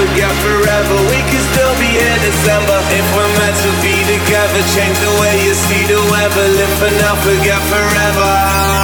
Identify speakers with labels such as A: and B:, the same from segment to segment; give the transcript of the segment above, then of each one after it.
A: forget forever. We could still be here December if we're meant to be together. Change the way you see the weather. Live for now, forget forever.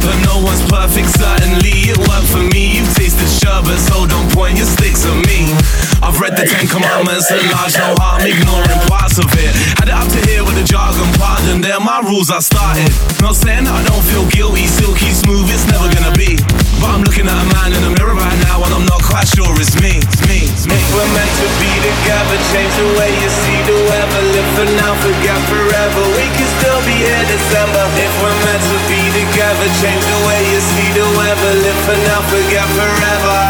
A: But No one's perfect, certainly. It worked for me. You've tasted sherbet, so don't point your sticks at me. I've read the Ten Commandments at large, no harm ignoring parts of it. Had it up to here with the jargon, pardon, they're my rules I started. Not saying I don't feel guilty, silky smooth, it's never gonna be. But I'm looking at a man in the mirror right now and I'm not quite sure it's me, it's me, it's me. If we're meant to be together, change the way you see the weather. Live for now, forget forever. We can still be here December. If we're meant to be together, change the way you see the weather. Live for now, forget forever.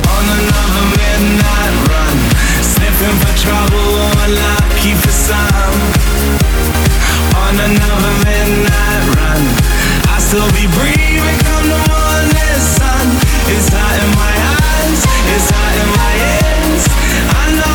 A: On another midnight run, sniffing for trouble, or lucky for some. On another midnight run still be breathing come the morning sun. It's hot in my hands, it's hot in my hands. I know.